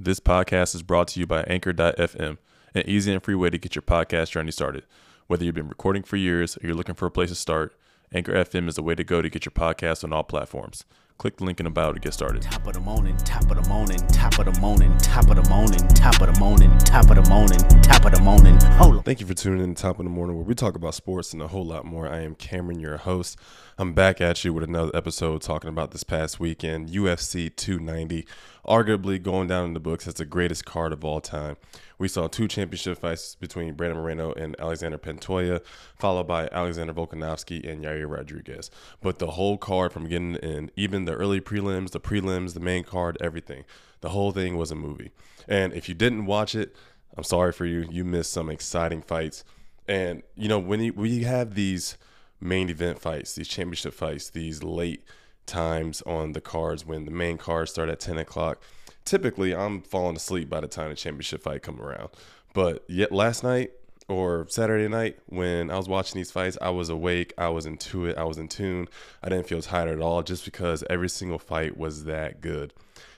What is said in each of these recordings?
This podcast is brought to you by Anchor.fm, an easy and free way to get your podcast journey started. Whether you've been recording for years or you're looking for a place to start, Anchor FM is the way to go to get your podcast on all platforms. Click the link in the bio to get started. Top of the morning, top of the morning, top of the morning, top of the morning, top of the morning, top of the morning, top of the morning. Hold on. Thank you for tuning in to Top of the Morning, where we talk about sports and a whole lot more. I am Cameron, your host. I'm back at you with another episode talking about this past weekend, UFC 290, arguably going down in the books as the greatest card of all time. We saw two championship fights between Brandon Moreno and Alexander Pantoja, followed by Alexander Volkanovski and Yair Rodriguez. But the whole card from getting in, even the early prelims, the prelims, the main card, everything, the whole thing was a movie. And if you didn't watch it, I'm sorry for you. You missed some exciting fights. And, you know, when you, when you have these main event fights, these championship fights, these late times on the cards when the main cards start at 10 o'clock, typically I'm falling asleep by the time the championship fight come around. But yet last night or Saturday night when I was watching these fights, I was awake, I was into it, I was in tune. I didn't feel tired at all just because every single fight was that good.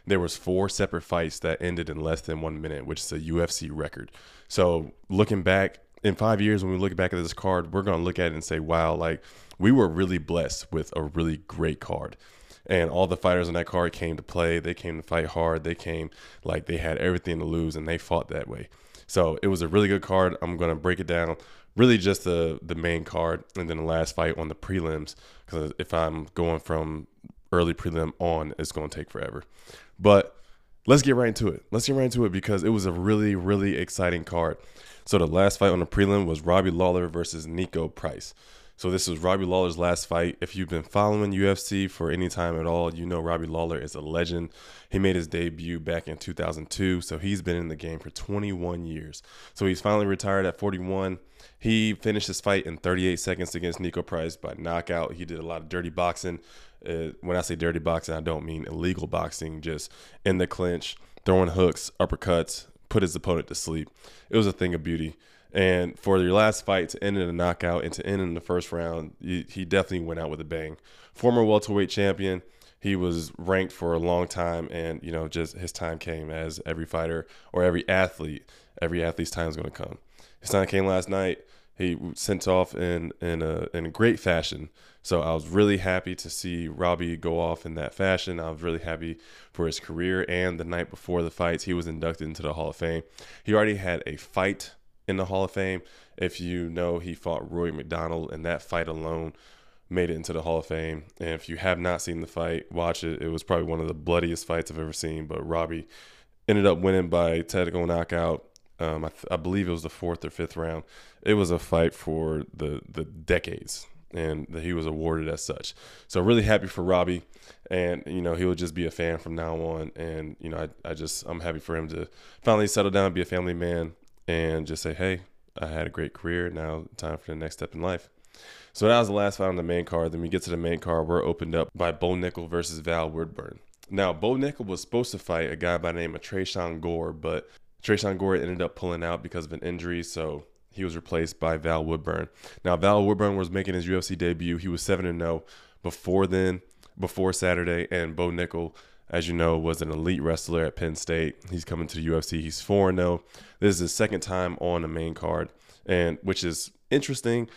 There was four separate fights that ended in less than 1 minute, which is a UFC record. So, looking back in 5 years when we look back at this card, we're going to look at it and say, "Wow, like we were really blessed with a really great card." and all the fighters on that card came to play. They came to fight hard. They came like they had everything to lose, and they fought that way. So it was a really good card. I'm gonna break it down. Really, just the the main card, and then the last fight on the prelims. Because if I'm going from early prelim on, it's gonna take forever. But let's get right into it. Let's get right into it because it was a really, really exciting card. So the last fight on the prelim was Robbie Lawler versus Niko Price. So this was Robbie Lawler's last fight. If you've been following UFC for any time at all, you know Robbie Lawler is a legend. He made his debut back in 2002, so he's been in the game for 21 years. So he's finally retired at 41. He finished his fight in 38 seconds against Niko Price by knockout. He did a lot of dirty boxing. Uh, when I say dirty boxing, I don't mean illegal boxing, just in the clinch, throwing hooks, uppercuts, put his opponent to sleep. It was a thing of beauty. And for your last fight to end in a knockout and to end in the first round, he definitely went out with a bang. Former welterweight champion, he was ranked for a long time, and you know, just his time came as every fighter or every athlete, every athlete's time is going to come. His time came last night. He sent off in in a in a great fashion. So I was really happy to see Robbie go off in that fashion. I was really happy for his career. And the night before the fights, he was inducted into the Hall of Fame. He already had a fight in the Hall of Fame. If you know, he fought Rory MacDonald, and that fight alone made it into the Hall of Fame. And if you have not seen the fight, watch it. It was probably one of the bloodiest fights I've ever seen. But Robbie ended up winning by technical knockout. Um, I, th- I, believe it was the fourth or fifth round. It was a fight for the the decades, and he was awarded as such. So really happy for Robbie, and you know he will just be a fan from now on. And you know I, I just I'm happy for him to finally settle down, and be a family man, and just say, hey, I had a great career. Now, time for the next step in life. So that was the last fight on the main card. Then we get to the main card. We're opened up by Bo Nickal versus Val Woodburn. Now, Bo Nickal was supposed to fight a guy by the name of Tresean Gore, but Tresean Gore ended up pulling out because of an injury. So he was replaced by Val Woodburn. Now, Val Woodburn was making his UFC debut. He was 7 0 before then, before Saturday, and Bo Nickal as you know, was an elite wrestler at Penn State. He's coming to the UFC. He's 4 0. This is his second time on the main card, and which is interesting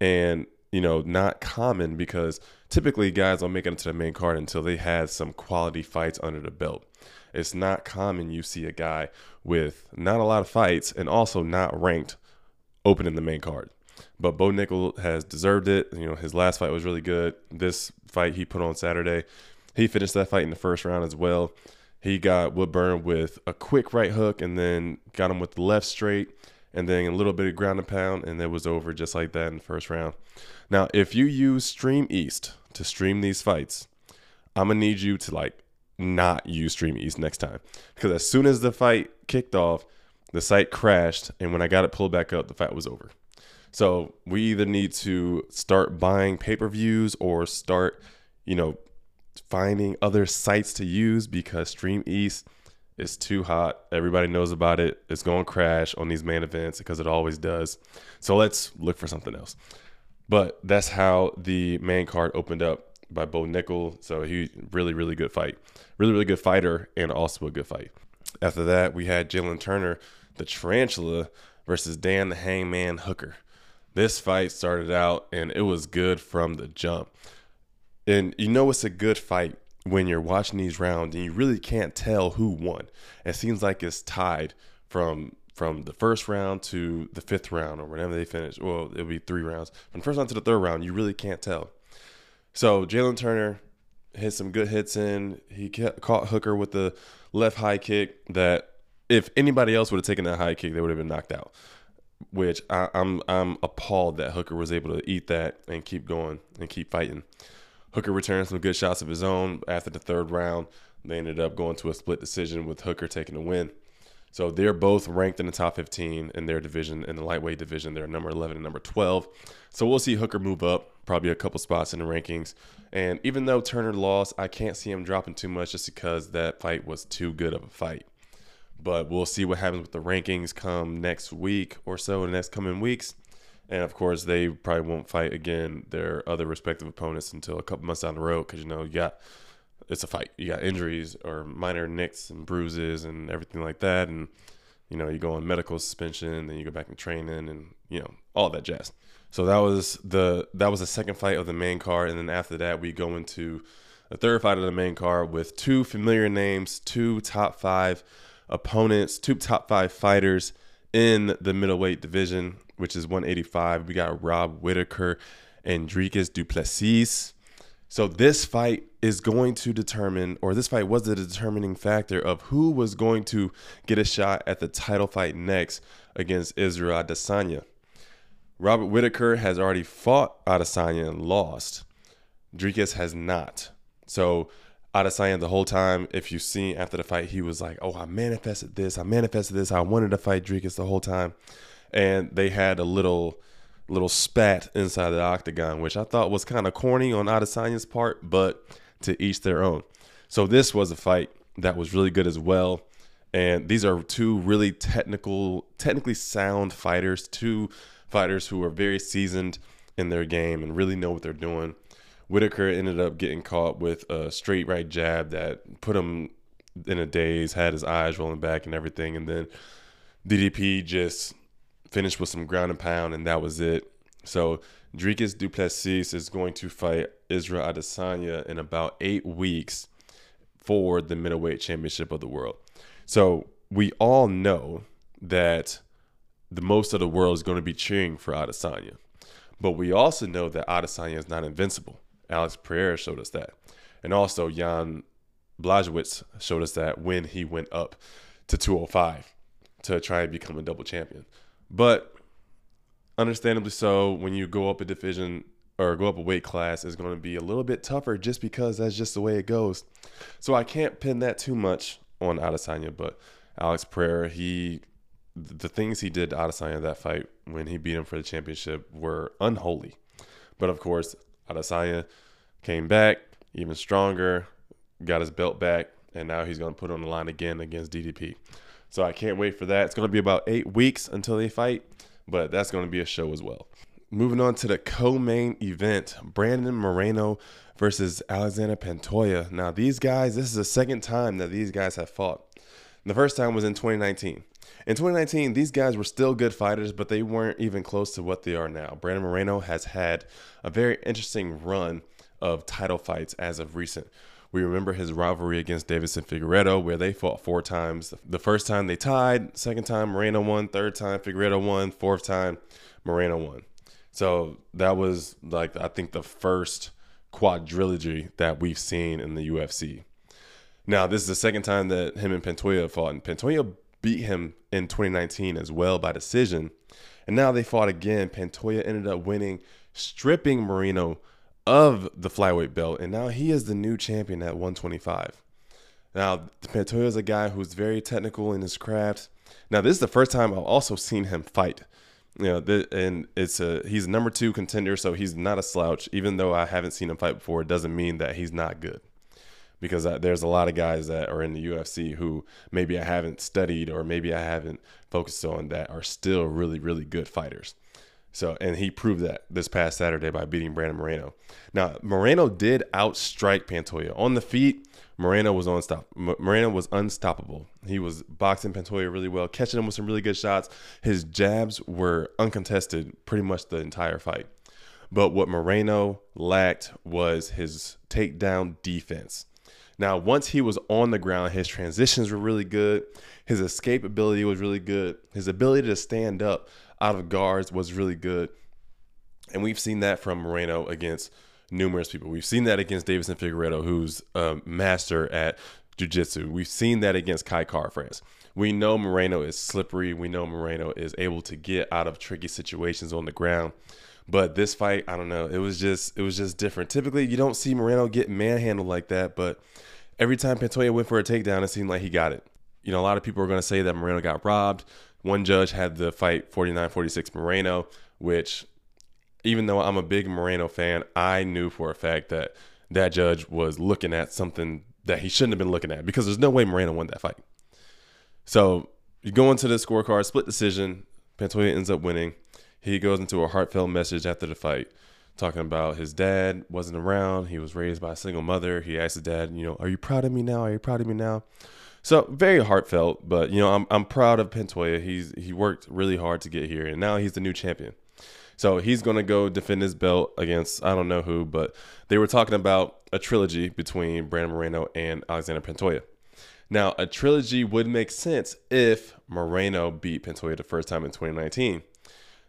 and, you know, not common because typically guys don't make it to the main card until they had some quality fights under the belt. It's not common you see a guy with not a lot of fights and also not ranked opening the main card. But Bo Nickal has deserved it. You know, his last fight was really good. This fight he put on Saturday he finished that fight in the first round as well. He got Woodburn with a quick right hook and then got him with the left straight and then a little bit of ground and pound, and it was over just like that in the first round. Now, if you use Stream East to stream these fights, I'm gonna need you to like not use Stream East next time because as soon as the fight kicked off, the site crashed, and when I got it pulled back up, the fight was over. So we either need to start buying pay per views or start, you know, finding other sites to use because Stream East is too hot. Everybody knows about it. It's going to crash on these main events because it always does. So let's look for something else. But that's how the main card opened up by Bo Nickal. So he really, really good fight. Really, really good fighter and also a good fight. After that, we had Jalen Turner, the tarantula, versus Dan the Hangman Hooker. This fight started out and it was good from the jump. And you know it's a good fight when you're watching these rounds and you really can't tell who won. It seems like it's tied from from the first round to the fifth round or whenever they finish. Well, it'll be three rounds. From first round to the third round, you really can't tell. So Jalen Turner hit some good hits in. He caught Hooker with the left high kick that if anybody else would have taken that high kick, they would have been knocked out. Which I, I'm I'm appalled that Hooker was able to eat that and keep going and keep fighting. Hooker returned some good shots of his own after the third round. They ended up going to a split decision with Hooker taking the win. So they're both ranked in the top 15 in their division, in the lightweight division. They're number 11 and number 12. So we'll see Hooker move up, probably a couple spots in the rankings. And even though Turner lost, I can't see him dropping too much just because that fight was too good of a fight. But we'll see what happens with the rankings come next week or so in the next coming weeks. And of course, they probably won't fight again their other respective opponents until a couple months down the road because you know you got it's a fight. You got injuries or minor nicks and bruises and everything like that, and you know you go on medical suspension, then you go back in training, and you know all that jazz. So that was the that was the second fight of the main card, and then after that we go into the third fight of the main card with two familiar names, two top five opponents, two top five fighters in the middleweight division, which is 185. We got Rob Whittaker and Dricus Du Plessis. So this fight is going to determine, or this fight was the determining factor of who was going to get a shot at the title fight next against Israel Adesanya. Robert Whittaker has already fought Adesanya and lost. Dricus has not. So Adesanya the whole time, if you see after the fight, he was like, "Oh, I manifested this. I manifested this. I wanted to fight Dricus the whole time," and they had a little, little spat inside the octagon, which I thought was kind of corny on Adesanya's part, but to each their own. So this was a fight that was really good as well, and these are two really technical, technically sound fighters, two fighters who are very seasoned in their game and really know what they're doing. Whittaker ended up getting caught with a straight right jab that put him in a daze, had his eyes rolling back and everything. And then DDP just finished with some ground and pound, and that was it. So Dricus Du Plessis is going to fight Israel Adesanya in about eight weeks for the middleweight championship of the world. So we all know that the most of the world is going to be cheering for Adesanya. But we also know that Adesanya is not invincible. Alex Pereira showed us that. And also Jan Blachowicz showed us that when he went up to 205 to try and become a double champion. But understandably so, when you go up a division or go up a weight class, it's going to be a little bit tougher just because that's just the way it goes. So I can't pin that too much on Adesanya, but Alex Pereira, he the things he did to Adesanya that fight when he beat him for the championship were unholy. But of course, Adesanya came back even stronger, got his belt back, and now he's going to put on the line again against DDP. So I can't wait for that. It's going to be about eight weeks until they fight, but that's going to be a show as well. Moving on to the co-main event, Brandon Moreno versus Alexander Pantoja. Now these guys, this is the second time that these guys have fought. The first time was in 2019. In 2019, these guys were still good fighters, but they weren't even close to what they are now. Brandon Moreno has had a very interesting run of title fights as of recent. We remember his rivalry against Deiveson Figueiredo, where they fought four times. The first time they tied, second time Moreno won, third time Figueiredo won, fourth time Moreno won. So that was like I think the first quadrilogy that we've seen in the UFC. Now this is the second time that him and Pantoja fought, and Pantoja beat him in 2019 as well by decision. And now they fought again. Pantoja ended up winning, stripping Moreno of the flyweight belt, and now he is the new champion at 125. Now, Pantoja is a guy who's very technical in his craft. Now, this is the first time I've also seen him fight. You know, and it's a he's a number two contender, so he's not a slouch. Even though I haven't seen him fight before, it doesn't mean that he's not good because there's a lot of guys that are in the UFC who maybe I haven't studied or maybe I haven't focused on that are still really, really good fighters. So, and he proved that this past Saturday by beating Brandon Moreno. Now, Moreno did outstrike Pantoja on the feet. Moreno was unstop. Moreno was unstoppable. He was boxing Pantoja really well, catching him with some really good shots. His jabs were uncontested pretty much the entire fight. But what Moreno lacked was his takedown defense. Now, once he was on the ground, his transitions were really good. His escape ability was really good. His ability to stand up out of guards was really good. And we've seen that from Moreno against numerous people. We've seen that against Deiveson Figueiredo, who's a master at jiu-jitsu. We've seen that against Kai Kara-France. We know Moreno is slippery. We know Moreno is able to get out of tricky situations on the ground. But this fight, I don't know. It was just it was just different. Typically, you don't see Moreno get manhandled like that, but every time Pantoja went for a takedown, it seemed like he got it. You know, a lot of people are going to say that Moreno got robbed. One judge had the fight 49-46 Moreno, which even though I'm a big Moreno fan, I knew for a fact that that judge was looking at something that he shouldn't have been looking at because there's no way Moreno won that fight. So you go into the scorecard, split decision. Pantoja ends up winning. He goes into a heartfelt message after the fight, talking about his dad wasn't around. He was raised by a single mother. He asked his dad, you know, are you proud of me now? Are you proud of me now? So very heartfelt, but you know, I'm I'm proud of Pantoja. He's he worked really hard to get here, and now he's the new champion. So he's to go defend his belt against I don't know who, but they were talking about a trilogy between Brandon Moreno and Alexander Pantoja. Now, a trilogy would make sense if Moreno beat Pantoja the first time in 2019.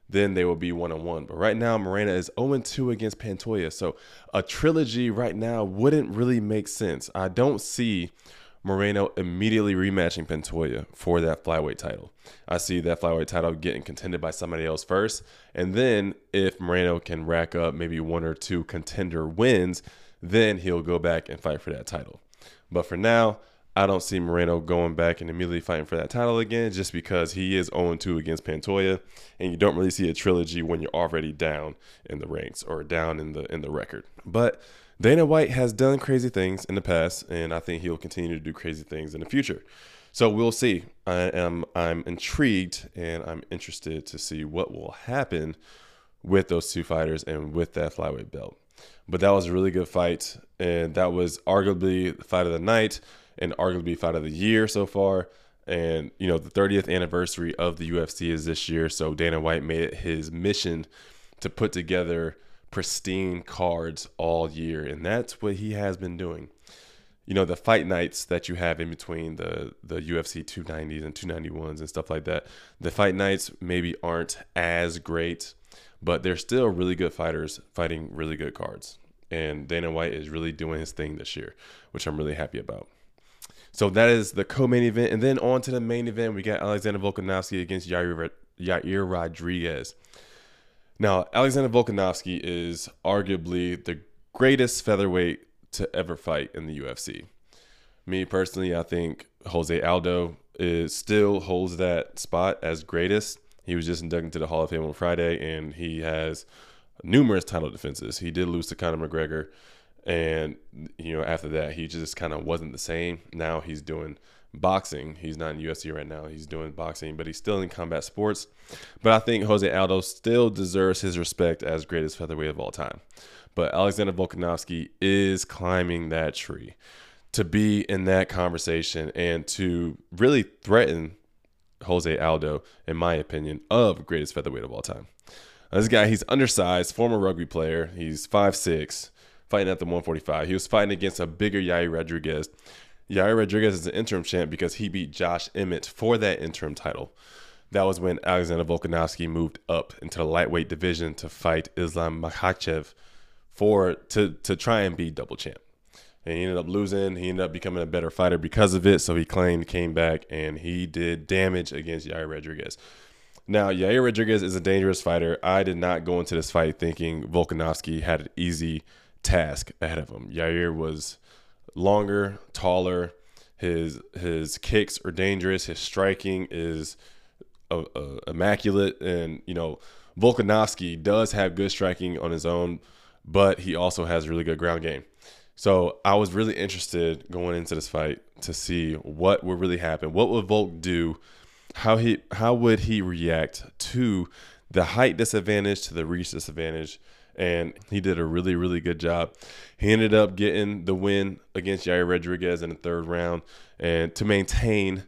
Then they will be one on one. But right now, Moreno is 0 2 against Pantoja. So a trilogy right now wouldn't really make sense. I don't see Moreno immediately rematching Pantoja for that flyweight title. I see that flyweight title getting contended by somebody else first. And then if Moreno can rack up maybe one or two contender wins, then he'll go back and fight for that title. But for now, I don't see Moreno going back and immediately fighting for that title again just because he is 0 2 against Pantoja. And you don't really see a trilogy when you're already down in the ranks or down in the in the record. But Dana White has done crazy things in the past, and I think he'll continue to do crazy things in the future. So we'll see. I am I'm intrigued and I'm interested to see what will happen with those two fighters and with that flyweight belt. But that was a really good fight, and that was arguably the fight of the night and arguably fight of the year so far. And you know, the 30th anniversary of the UFC is this year, so Dana White made it his mission to put together pristine cards all year, and that's what he has been doing. You know, the fight nights that you have in between the the UFC 290s and 291s and stuff like that. The fight nights maybe aren't as great, but they're still really good fighters fighting really good cards. And Dana White is really doing his thing this year, which I'm really happy about. So that is the co-main event, and then on to the main event. We got Alexander Volkanovski against Yair, Yair Rodriguez. Now, Alexander Volkanovski is arguably the greatest featherweight to ever fight in the UFC. Me personally, I think Jose Aldo is still holds that spot as greatest. He was just inducted into the Hall of Fame on Friday, and he has numerous title defenses. He did lose to Conor McGregor, and you know after that, he just kind of wasn't the same. Now he's doing boxing. He's not in UFC right now. He's doing boxing, but he's still in combat sports. But I think Jose Aldo still deserves his respect as greatest featherweight of all time. But Alexander Volkanovski is climbing that tree to be in that conversation and to really threaten Jose Aldo, in my opinion, of greatest featherweight of all time. Now, this guy, he's undersized, former rugby player. He's 5'6, fighting at the 145. He was fighting against a bigger Yair Rodriguez Yair Rodriguez is an interim champ because he beat Josh Emmett for that interim title. That was when Alexander Volkanovski moved up into the lightweight division to fight Islam Makhachev for to to try and be double champ. And he ended up losing. He ended up becoming a better fighter because of it. So he claimed, came back, and he did damage against Yair Rodriguez. Now, Yair Rodriguez is a dangerous fighter. I did not go into this fight thinking Volkanovski had an easy task ahead of him. Yair was longer, taller. His his kicks are dangerous. His striking is uh, uh, immaculate, and you know Volkanovski does have good striking on his own, but he also has really good ground game. So I was really interested going into this fight to see what would really happen. What would Volk do? How he how would he react to the height disadvantage, to the reach disadvantage, and he did a really, really good job. He ended up getting the win against Yair Rodriguez in the third round, and to maintain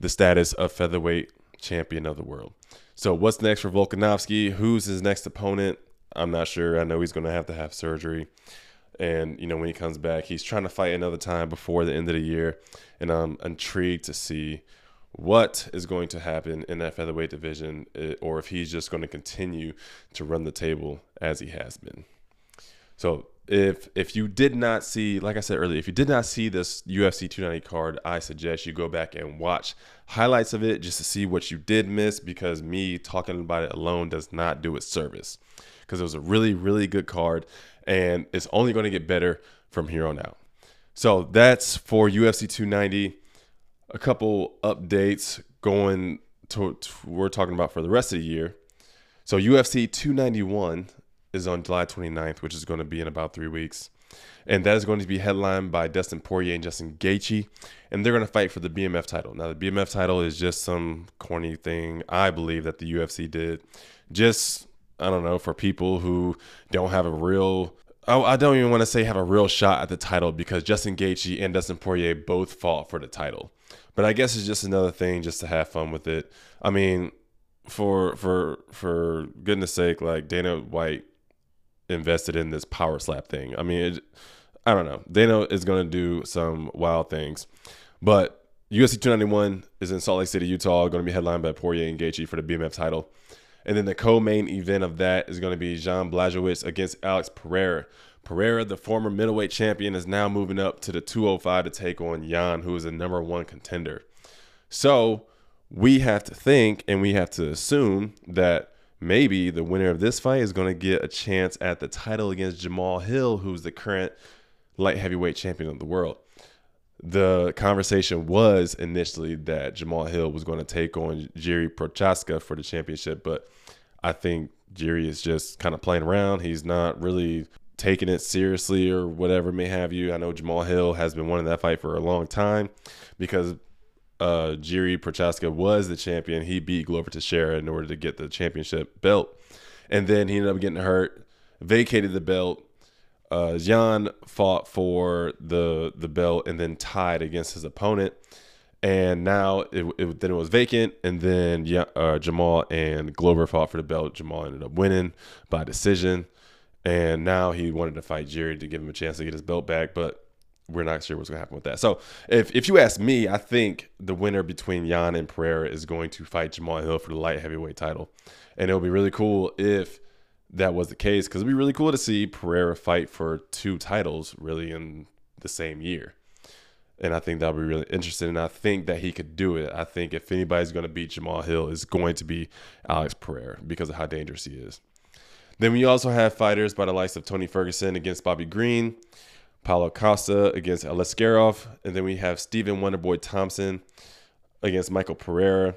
the status of featherweight champion of the world. So, what's next for Volkanovski? Who's his next opponent? I'm not sure. I know he's going to have to have surgery. And, you know, when he comes back, he's trying to fight another time before the end of the year. And I'm intrigued to see what is going to happen in that featherweight division eh, or if he's just going to continue to run the table as he has been. So if if you did not see, like I said earlier, if you did not see this UFC 290 card, I suggest you go back and watch highlights of it just to see what you did miss because me talking about it alone does not do it service. Because it was a really, really good card and it's only going to get better from here on out. So that's for UFC 290 a couple updates going to, to, we're talking about for the rest of the year. So UFC 291 is on July 29th, which is going to be in about three weeks. And that is going to be headlined by Dustin Poirier and Justin Gaethje, and they're going to fight for the BMF title. Now, the BMF title is just some corny thing I believe that the UFC did, just I don't know for people who don't have a real I don't even want to say have a real shot at the title because Justin Gaethje and Dustin Poirier both fought for the title. But I guess it's just another thing just to have fun with it. I mean, for for for goodness sake, like Dana White invested in this power slap thing. I mean, it, I don't know. Dana is going to do some wild things, but UFC 291 is in Salt Lake City, Utah, going to be headlined by Poirier and Gaethje for the BMF title. And then the co-main event of that is going to be Jan Blachowicz against Alex Pereira. Pereira, the former middleweight champion, is now moving up to the 205 to take on Jan, who is the number one contender. So we have to think and we have to assume that maybe the winner of this fight is going to get a chance at the title against Jamal Hill, who's the current light heavyweight champion of the world. The conversation was initially that Jamal Hill was going to take on Jiri Prochazka for the championship, but I think Jiri is just kind of playing around. He's not really taking it seriously or whatever may have you. I know Jamal Hill has been wanting that fight for a long time because uh, Jiri Prochazka was the champion. He beat Glover Teixeira in order to get the championship belt. And then he ended up getting hurt, vacated the belt. Uh, Jan fought for the the belt and then tied against his opponent. And now it, it then it was vacant, and then uh, Jamal and Glover fought for the belt. Jamal ended up winning by decision. And now he wanted to fight jerry to give him a chance to get his belt back, but we're not sure what's going to happen with that. So if, if you ask me, I think the winner between Jan and Pereira is going to fight Jamal Hill for the light heavyweight title. And it'll be really cool if that was the case because it'd be really cool to see Pereira fight for two titles really in the same year. And I think that'll be really interesting. And I think that he could do it. I think if anybody's going to beat Jamal Hill, it's going to be Alex Pereira because of how dangerous he is. Then we also have fighters by the likes of Tony Ferguson against Bobby Green, Paulo Costa against Aliskerov, and then we have Stephen Wonderboy Thompson against Michael Pereira.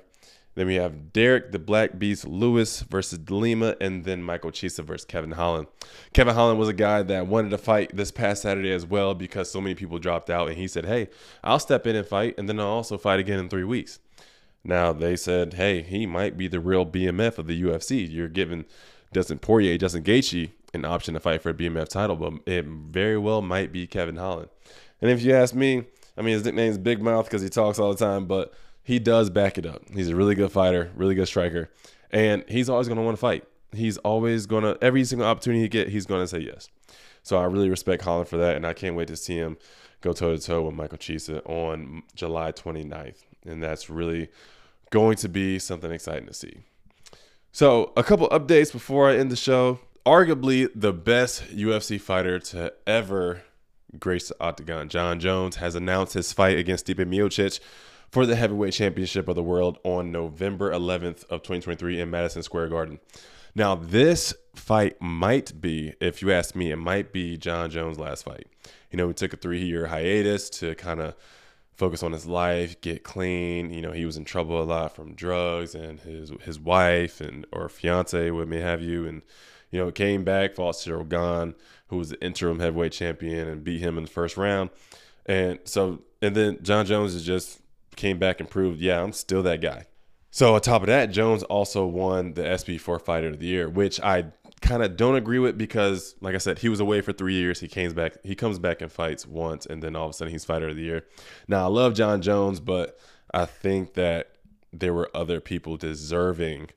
Then we have Derek the Black Beast Lewis versus Lima, and then Michael Chiesa versus Kevin Holland. Kevin Holland was a guy that wanted to fight this past Saturday as well because so many people dropped out, and he said, "Hey, I'll step in and fight, and then I'll also fight again in three weeks." Now they said, "Hey, he might be the real BMF of the UFC. You're giving Dustin Poirier, Justin Gaethje an option to fight for a BMF title, but it very well might be Kevin Holland. And if you ask me, I mean, his nickname is Big Mouth because he talks all the time, but he does back it up. He's a really good fighter, really good striker, and he's always going to want to fight. He's always going to, every single opportunity he get, he's going to say yes. So I really respect Holland for that, and I can't wait to see him go toe to toe with Michael Chiesa on July 29th. And that's really going to be something exciting to see. So, a couple updates before I end the show. Arguably the best UFC fighter to ever grace the octagon, Jon Jones, has announced his fight against Stipe Miocic for the heavyweight championship of the world on November 11th of 2023 in Madison Square Garden. Now, this fight might be, if you ask me, it might be Jon Jones' last fight. You know, he took a three-year hiatus to kind of focus on his life, get clean. You know, he was in trouble a lot from drugs and his his wife and or fiance, what may have you, and you know came back, fought Ciryl Gane, who was the interim heavyweight champion, and beat him in the first round. And so, and then Jon Jones is just came back and proved, yeah, I'm still that guy. So on top of that, Jones also won the ESPY for Fighter of the Year, which I kind of don't agree with because, like I said, he was away for three years. He comes back. He comes back and fights once, and then all of a sudden he's fighter of the year. Now I love Jon Jones, but I think that there were other people deserving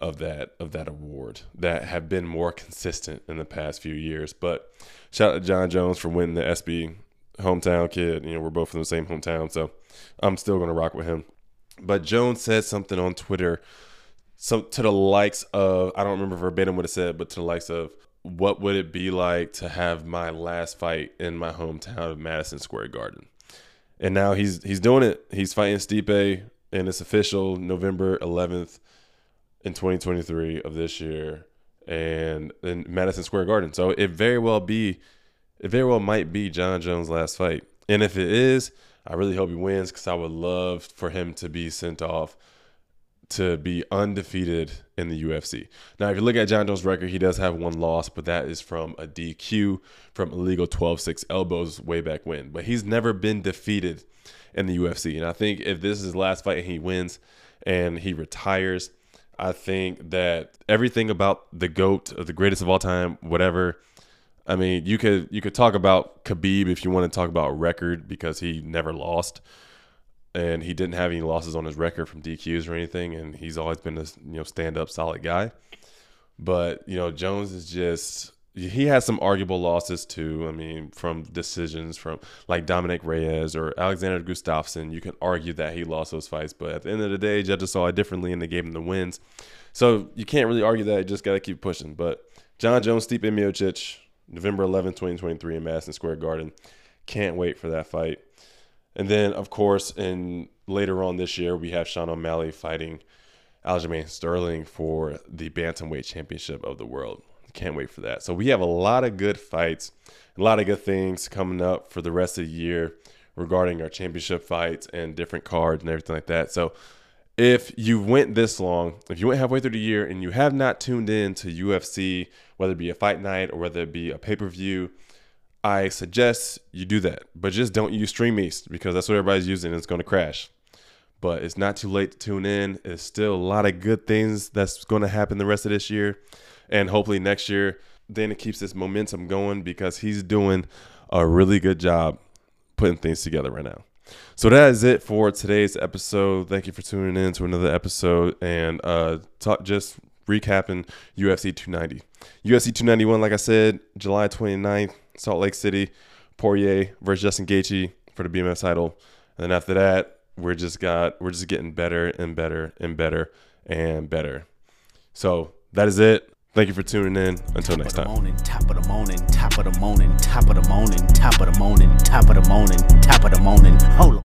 of that of that award that have been more consistent in the past few years. But shout out to Jon Jones for winning the SB hometown kid. You know, we're both from the same hometown, so I'm still gonna rock with him. But Jones said something on Twitter, some to the likes of I don't remember verbatim what it said, but to the likes of what would it be like to have my last fight in my hometown of Madison Square Garden? And now he's he's doing it. He's fighting Stipe, and it's official November 11th in 2023 of this year, and in Madison Square Garden. So it very well be, it very well might be Jon Jones' last fight. And if it is, I really hope he wins because I would love for him to be sent off to be undefeated in the UFC. Now, if you look at Jon Jones' record, he does have one loss, but that is from a DQ from illegal 12 6 elbows way back when. But he's never been defeated in the UFC. And I think if this is his last fight and he wins and he retires, I think that everything about the GOAT, the greatest of all time, whatever. I mean, you could you could talk about Khabib if you want to talk about record because he never lost and he didn't have any losses on his record from DQs or anything, and he's always been a you know stand up solid guy. But you know Jones is just he has some arguable losses too. I mean, from decisions from like Dominick Reyes or Alexander Gustafsson, you can argue that he lost those fights, but at the end of the day, judges saw it differently and they gave him the wins. So you can't really argue that. You just got to keep pushing. But Jon Jones, Stipe Miocic, November 11, 2023 in Madison Square Garden. Can't wait for that fight. And then, of course, in later on this year, we have Sean O'Malley fighting Aljamain Sterling for the bantamweight championship of the world. Can't wait for that. So we have a lot of good fights, a lot of good things coming up for the rest of the year regarding our championship fights and different cards and everything like that. So if you went this long, if you went halfway through the year and you have not tuned in to UFC, whether it be a fight night or whether it be a pay per view, I suggest you do that, but just don't use StreamEast because that's what everybody's using. And it's going to crash. But it's not too late to tune in. It's still a lot of good things that's going to happen the rest of this year, and hopefully next year. Dana keeps this momentum going because he's doing a really good job putting things together right now. So that is it for today's episode. Thank you for tuning in to another episode and uh talk just recapping UFC 290. UFC 291, like I said, July 29th, Salt Lake City, Poirier versus Justin Gaethje for the BMF title. And then after that, we're just got we're just getting better and better and better and better. So that is it. Thank you for tuning in. Until next time. Top of the morning, top of the morning, top of the morning, top of the morning, top of the morning, top of the morning. Hold on.